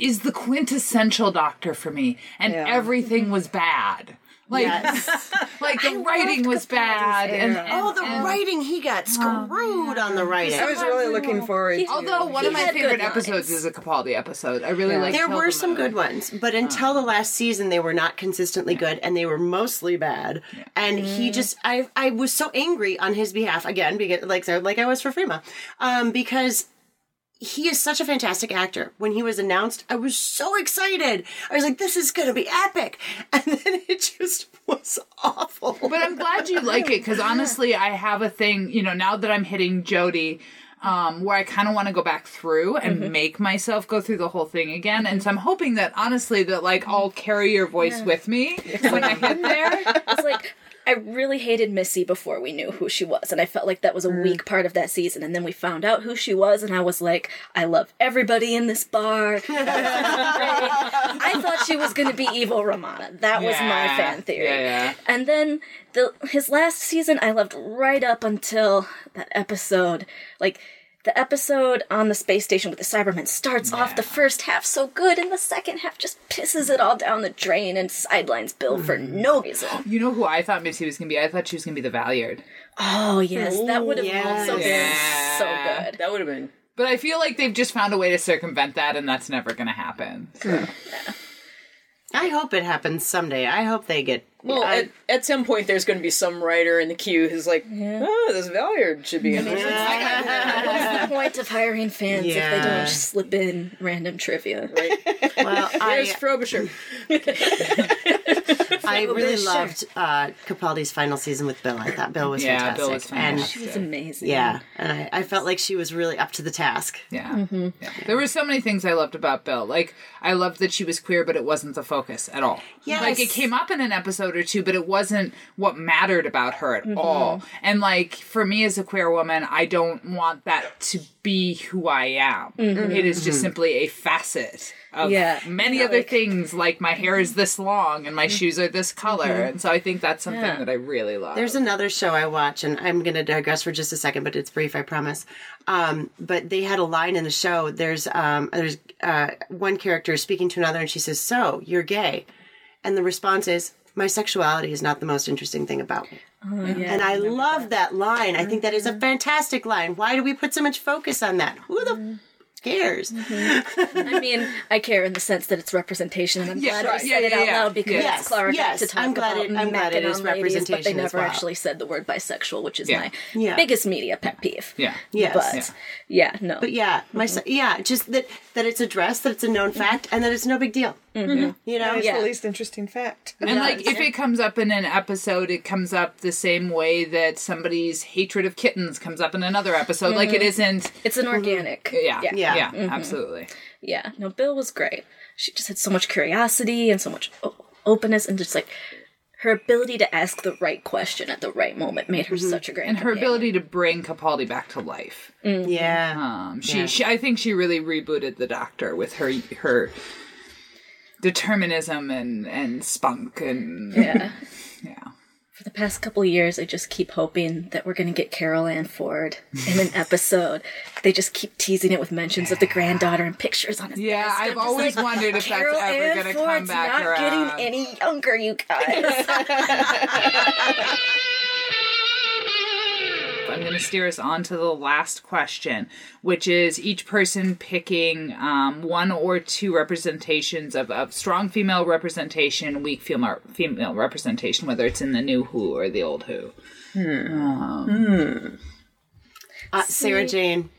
is the quintessential doctor for me, and Yeah. everything mm-hmm. was bad. Like, Yes. like the writing was bad, and, and oh, the and- writing he got screwed on the writing. I was really looking forward to Although one of my had good favorite lines. episodes is a Capaldi episode. I really like. There were some good ones, but until the last season, they were not consistently good, and they were mostly bad. And he just, I, I was so angry on his behalf again, because like, like I was for Freema, um, because he is such a fantastic actor. When he was announced, I was so excited. I was like, "This is going to be epic," and then it just was awful. But I'm glad you like it because honestly, I have a thing. You know, now that I'm hitting Jodie. Um, where I kind of want to go back through and make myself go through the whole thing again, and so I'm hoping that honestly that like I'll carry your voice with me when I get there. It's like I really hated Missy before we knew who she was, and I felt like that was a mm. weak part of that season. And then we found out who she was, and I was like, I love everybody in this bar. I thought she was going to be evil Romana. That was my fan theory. Yeah, yeah. And then the his last season, I loved right up until that episode, like. The episode on the space station with the Cybermen starts off the first half so good, and the second half just pisses it all down the drain and sidelines Bill for mm. no reason. You know who I thought Missy was gonna be? I thought she was gonna be the Valeyard. Oh yes, that would have yes. also been so good. That would have been. But I feel like they've just found a way to circumvent that, and that's never gonna happen. I hope it happens someday. I hope they get. Well, I- at, at some point, there's going to be some writer in the queue who's like, "Oh, this Valeyard should be in this." What's the point of hiring fans if they don't just slip in random trivia? Right? well, Here's I, Frobisher. I really Sure. loved uh, Capaldi's final season with Bill. I thought Bill was Yeah, fantastic. Bill was She was amazing. Yeah, and I, I felt like she was really up to the task. Yeah. Mm-hmm. yeah. There were so many things I loved about Bill. Like, I loved that she was queer, but it wasn't the focus at all. Yes. Like, it came up in an episode or two, but it wasn't what mattered about her at mm-hmm. all. And, like, for me as a queer woman, I don't want that to be who I am. Mm-hmm. It is just simply a facet of Yeah. many Yeah, other like- things, like my hair is this long and my shoes are this color. And so I think that's something Yeah. that I really love. There's another show I watch, and I'm going to digress for just a second, but it's brief, I promise. Um, but they had a line in the show. There's um, there's uh, one character speaking to another, and she says, "So you're gay," and the response is, "My sexuality is not the most interesting thing about me." Oh, yeah. And I love that line. I think that is a fantastic line. Why do we put so much focus on that? Who the f- cares? Mm-hmm. I mean, I care in the sense that it's representation, and I'm Yeah, glad right. I said Yeah, it out yeah. loud because Yes, Clara yes, got to talk I'm glad about it- I'm glad it macking is on ladies, but they never well. actually said the word bisexual, which is Yeah. my Yeah. biggest media pet peeve. yeah. Yes. But yeah, no. But yeah, my mm-hmm. se- yeah, just that that it's addressed, that it's a known mm-hmm. fact, and that it's no big deal. Mm-hmm. You know, It's Yeah. the least interesting fact. And like, if it comes up in an episode, it comes up the same way that somebody's hatred of kittens comes up in another episode. Like, it mm-hmm. isn't. it's an organic. Mm-hmm. Yeah, Yeah. yeah, Yeah. absolutely. Yeah, no, Bill was great. She just had so much curiosity and so much openness, and just like her ability to ask the right question at the right moment made her such a great. And her ability to bring Capaldi back to life. yeah, Um, she, she, I think she really rebooted the Doctor with her her determinism and and spunk and Yeah, yeah. For the past couple years, I just keep hoping that we're going to get Carole Ann Ford in an episode. They just keep teasing it with mentions of the granddaughter and pictures on his Yeah. I've always like, wondered if that's ever going to come back not around. getting any younger, you guys. I'm going to steer us on to the last question, which is each person picking um, one or two representations of, of strong female representation, weak female female representation, whether it's in the new Who or the old Who. Hmm. Uh, Sarah Jane.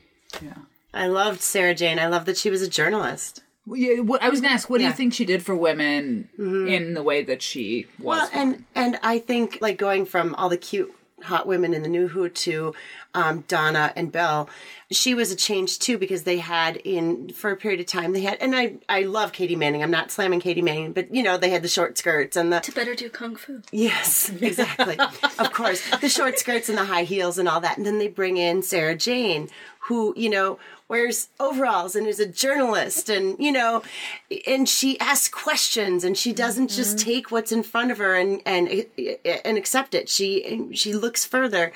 Yeah. I loved Sarah Jane. I loved that she was a journalist. Yeah, what, I was going to ask, what do Yeah. you think she did for women in the way that she was? Well, and and I think like going from all the cute hot women in the new Who to um, Donna and Belle, she was a change too because they had in for a period of time they had and I I love Katy Manning. I'm not slamming Katy Manning, but you know they had the short skirts and the to better do kung fu. Yes, exactly. of course, the short skirts and the high heels and all that. And then they bring in Sarah Jane, who, you know, wears overalls and is a journalist and, you know, and she asks questions and she doesn't just take what's in front of her and and and accept it. She she looks further.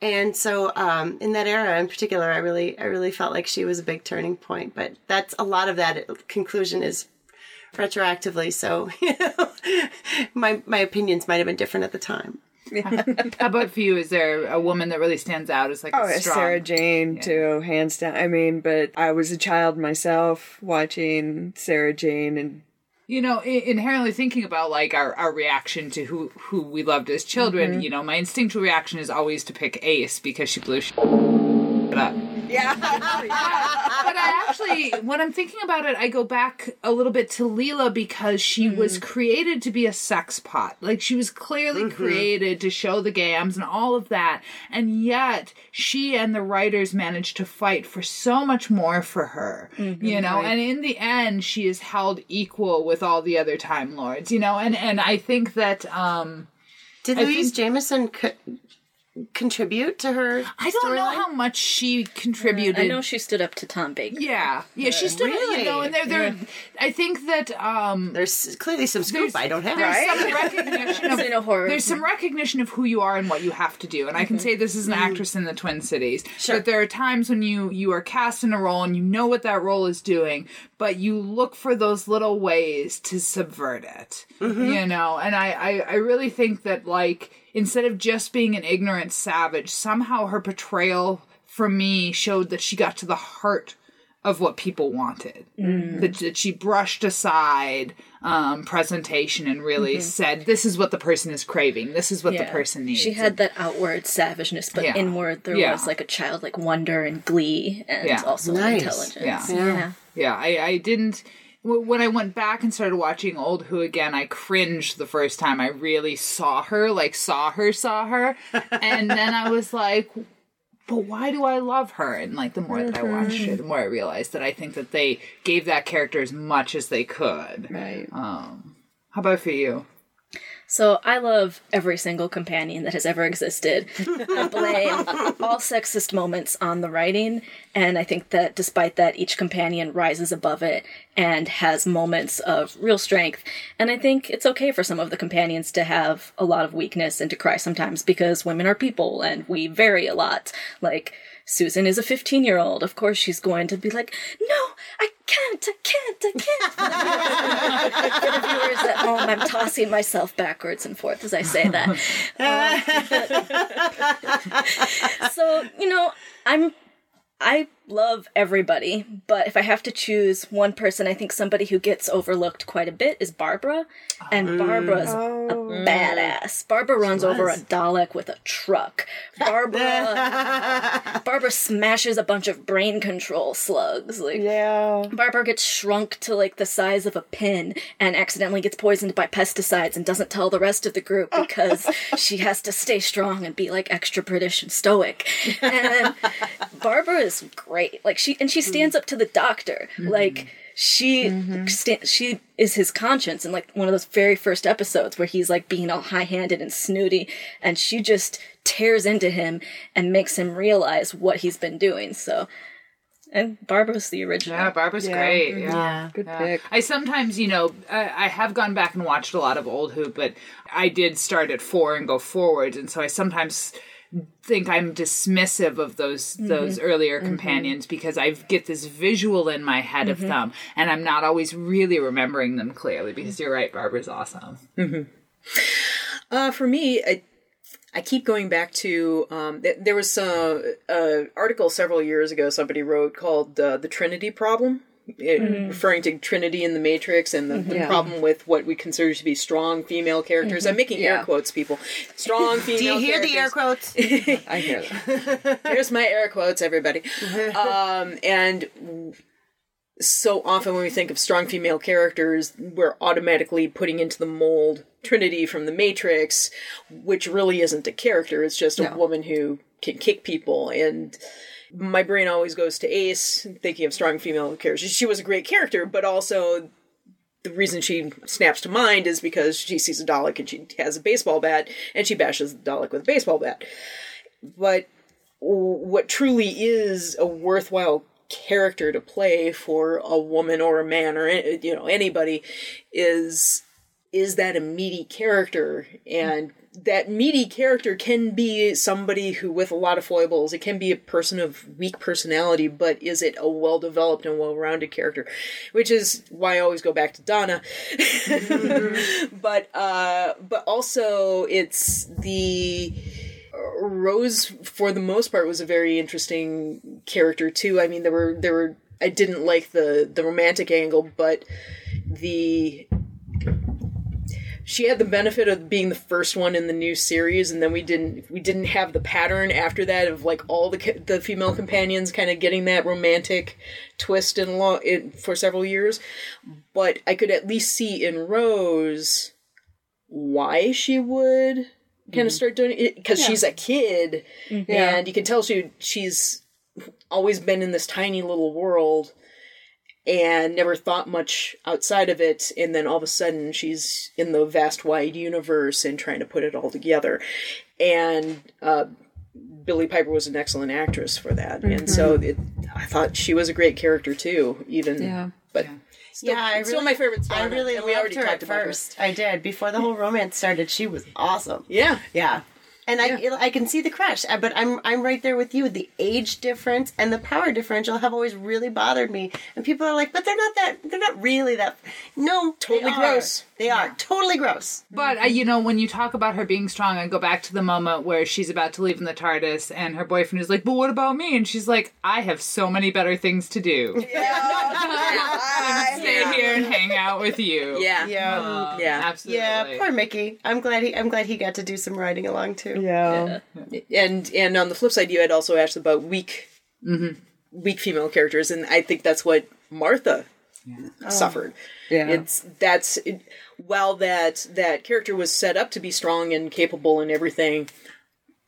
And so um, in that era in particular, I really I really felt like she was a big turning point. But that's a lot of that conclusion is retroactively. So you know, my my opinions might have been different at the time. How about for you? Is there a woman that really stands out as like Oh, strong? Sarah Jane too, hands down. I mean, but I was a child myself watching Sarah Jane, and you know, inherently thinking about like our, our reaction to who who we loved as children, Mm-hmm. you know, my instinctual reaction is always to pick Ace because she blew shit up. Yeah, But I actually, when I'm thinking about it, I go back a little bit to Leela because she mm. was created to be a sex pot. Like she was clearly mm-hmm. created to show the gams and all of that. And yet she and the writers managed to fight for so much more for her, mm-hmm. you know, and in the end, she is held equal with all the other Time Lords, you know, and, and I think that, um, Did I Louise think- Jameson co- contribute to her? I don't know storyline? how much she contributed. I know she stood up to Tom Baker. Yeah, yeah, she stood. Really? You know, and they're, they're I think that um, There's clearly some scoop I don't have. there's some recognition of In a horror. there's some recognition of who you are and what you have to do. And I can mm-hmm. say this as an mm. actress in the Twin Cities. Sure. But there are times when you you are cast in a role and you know what that role is doing, but you look for those little ways to subvert it. Mm-hmm. You know, and I, I I really think that like instead of just being an ignorant savage, somehow her portrayal for me showed that she got to the heart of what people wanted. That, that she brushed aside um, presentation and really said, "This is what the person is craving. This is what the person needs." She had that outward savageness, but Yeah. inward there Yeah. was like a childlike wonder and glee, and Yeah. also Nice. intelligence. Yeah. yeah. Yeah, I, I didn't. When I went back and started watching Old Who again, I cringed the first time I really saw her, like saw her, saw her, and then I was like, "But why do I love her?" And like the more that I watched it, the more I realized that I think that they gave that character as much as they could. right. Um, How about for you? So I love every single companion that has ever existed. I blame all sexist moments on the writing, and I think that despite that, each companion rises above it and has moments of real strength. And I think it's okay for some of the companions to have a lot of weakness and to cry sometimes because women are people and we vary a lot. Like, Susan is a 15 year old. Of course, she's going to be like, no, I can't, I can't, I can't. For the viewers at home, I'm tossing myself backwards and forth as I say that. Um, so, you know, I'm. I love everybody, but if I have to choose one person, I think somebody who gets overlooked quite a bit is Barbara. And oh. Barbara's a oh. badass. Barbara runs over a Dalek with a truck. Barbara Barbara smashes a bunch of brain control slugs. Like Yeah. Barbara gets shrunk to like the size of a pin and accidentally gets poisoned by pesticides and doesn't tell the rest of the group because she has to stay strong and be like extra British and stoic. And Barbara is great. Like she and she stands mm-hmm. up to the doctor. Mm-hmm. Like she mm-hmm. sta- she is his conscience in like one of those very first episodes where he's like being all high-handed and snooty and she just tears into him and makes him realize what he's been doing. So And Barbara's the original. Yeah, Barbara's great. Yeah. Yeah. Good Yeah. pick. I sometimes, you know, I, I have gone back and watched a lot of old Who, but I did start at four and go forwards, and so I sometimes think I'm dismissive of those those earlier companions because I get this visual in my head of them, and I'm not always really remembering them clearly. Because you're right, Barbara's awesome. Uh, for me, I, I keep going back to um, th- there was a, a article several years ago somebody wrote called uh, "The Trinity Problem." It, Referring to Trinity in the Matrix and the, the mm-hmm. problem with what we consider to be strong female characters. I'm mm-hmm. making air quotes, people. Strong female. Do you hear the air quotes? I hear that. Here's my air quotes, everybody. um, and so often when we think of strong female characters, we're automatically putting into the mold Trinity from The Matrix, which really isn't a character. It's just a No. woman who can kick people. And my brain always goes to Ace, thinking of strong female characters. She was a great character, but also the reason she snaps to mind is because she sees a Dalek and she has a baseball bat and she bashes the Dalek with a baseball bat. But what truly is a worthwhile character to play for a woman or a man or you know anybody is is that a meaty character? And that meaty character can be somebody who with a lot of foibles it can be a person of weak personality but is it a well developed and well rounded character? Which is why I always go back to Donna. But uh but also it's the Rose, for the most part, was a very interesting character too. I mean, there were there were I didn't like the the romantic angle, but the she had the benefit of being the first one in the new series, and then we didn't we didn't have the pattern after that of like all the the female companions kind of getting that romantic twist in law in, for several years. But I could at least see in Rose why she would kind of mm-hmm. start doing it because she's a kid mm-hmm. and you can tell she she's always been in this tiny little world and never thought much outside of it and then all of a sudden she's in the vast wide universe and trying to put it all together and uh, billie piper was an excellent actress for that and so it, i thought she was a great character too even Yeah. but still, yeah, I still really, my favorite I really and loved we already her talked at about her. first. I did before the whole romance started. She was awesome. yeah Yeah. And I I can see the crush, uh, but I'm I'm right there with you. The age difference and the power differential have always really bothered me. And people are like, but they're not that. They're not really that. No, Totally they gross. They are totally gross. But uh, you know, when you talk about her being strong, I go back to the moment where she's about to leave in the TARDIS, and her boyfriend is like, "But what about me?" And she's like, "I have so many better things to do. Yeah. I'm stay here and hang out with you." yeah Yeah. yeah absolutely. Yeah, poor Mickey. I'm glad he. I'm glad he got to do some riding along too. Yeah. and and on the flip side, you had also asked about weak, mm-hmm. weak female characters, and I think that's what Martha suffered. Oh. Yeah. It's that's it, while that that character was set up to be strong and capable and everything,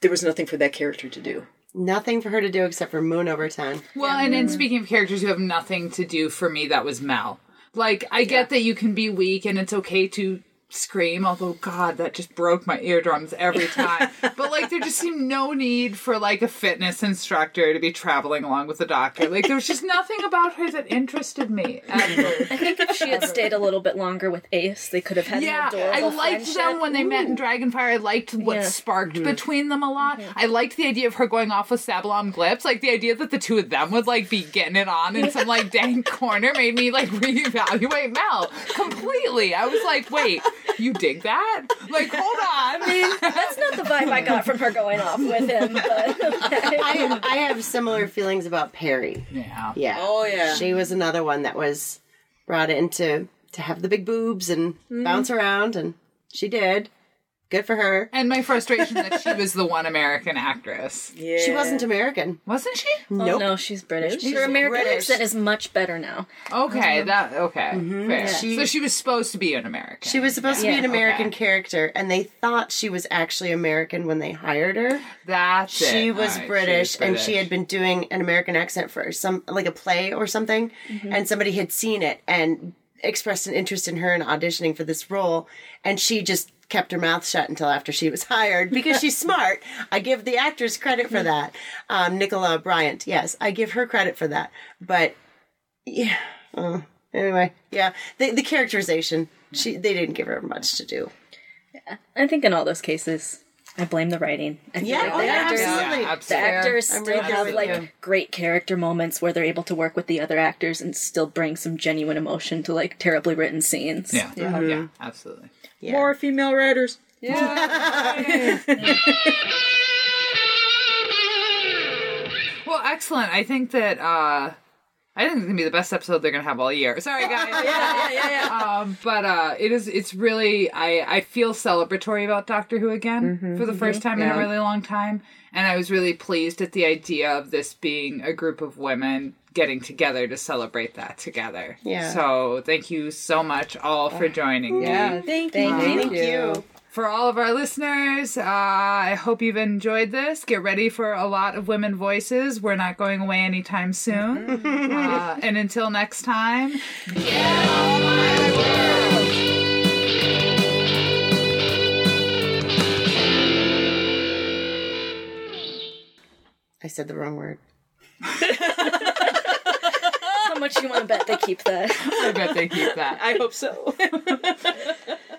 there was nothing for that character to do. Nothing for her to do except for moon over ten. Well, and, and speaking of characters who have nothing to do for me, that was Mel. Like, I get that you can be weak and it's okay to scream, although, God, that just broke my eardrums every time. but, like, there just seemed no need for, like, a fitness instructor to be traveling along with the doctor. Like, there was just nothing about her that interested me. Ever. I think if she had stayed a little bit longer with Ace, they could have had Yeah, an adorable I liked friendship. them when they met in Dragonfire. I liked what Yeah. sparked mm-hmm. between them a lot. Mm-hmm. I liked the idea of her going off with Sabalom Glitz. Like the idea that the two of them would like be getting it on in some like dang corner made me like reevaluate Mel completely. I was like, wait, you dig that? Like, hold on. I mean, that's not the vibe I got from her going off with him. But I, I have similar feelings about Peri. yeah. Yeah. Oh, yeah. She was another one that was brought in to to have the big boobs and mm-hmm. bounce around, and she did. Good for her. And my frustration that she was the one American actress. Yeah, She wasn't American. Wasn't she? Oh, Nope. no, she's British. She's Her American British. accent is much better now. Okay, um, that okay. Mm-hmm. Fair. She- so she was supposed to be an American. She was supposed to be Yeah. an American Okay. character, and they thought she was actually American when they hired her. That's She it. was All right, British, was and she had been doing an American accent for some like a play or something, mm-hmm. and somebody had seen it and expressed an interest in her in auditioning for this role, and she just kept her mouth shut until after she was hired because she's smart. I give the actors credit for that. Um, Nicola Bryant, yes, I give her credit for that. But yeah, uh, anyway, yeah, the the characterization, she they didn't give her much to do. Yeah. I think in all those cases, I blame the writing. I Yeah, like oh, the yeah, actors, absolutely. Yeah, the actors I'm still have with like you. great character moments where they're able to work with the other actors and still bring some genuine emotion to like terribly written scenes. Yeah. Yeah. Absolutely. Yeah. More female writers. Well, excellent. I think that uh I think it's gonna be the best episode they're gonna have all year. Sorry guys. Yeah, yeah, yeah. Um, but uh, it is. It's really. I I feel celebratory about Doctor Who again for the 1st time in a really long time, and I was really pleased at the idea of this being a group of women getting together to celebrate that together. Yeah. So thank you so much all for joining me. Yeah. Thank Thank you. you. Thank you. For all of our listeners, uh, I hope you've enjoyed this. Get ready for a lot of women voices. We're not going away anytime soon. uh, and until next time, I said the wrong word. How much you want to bet they keep that? I bet they keep that. I hope so.